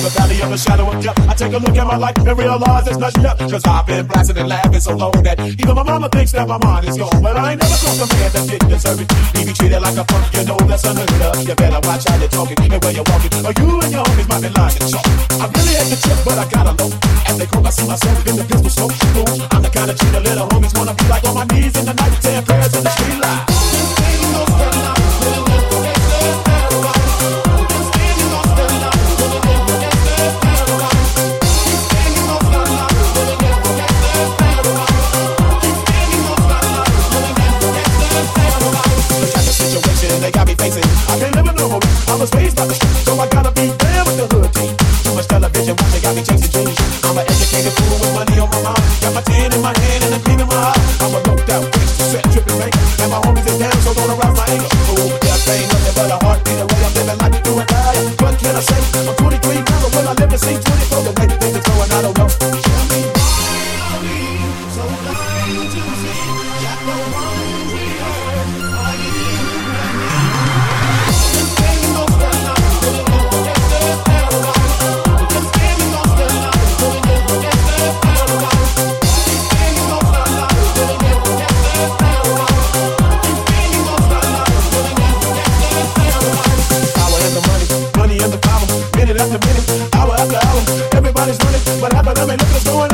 the valley of the shadow of death. I take a look at my life and realize there's nothing left. Cause I've been blasting and laughing so long that even my mama thinks that my mind is gone. But I ain't never crossed a man that didn't deserve it. He be treated like a punk, you know that's unheard of. You better watch how you're talking and where you're walking. Or you and your homies might be lying chalk. I really hate the trip, but I gotta know. As they call, I see myself in the pistol smoke. Boom. I'm the kind of cheater little homies wanna be like on my knees in the night, saying prayers in the street Minute after minute, hour after hour. Everybody's running, but them ain't looking what's going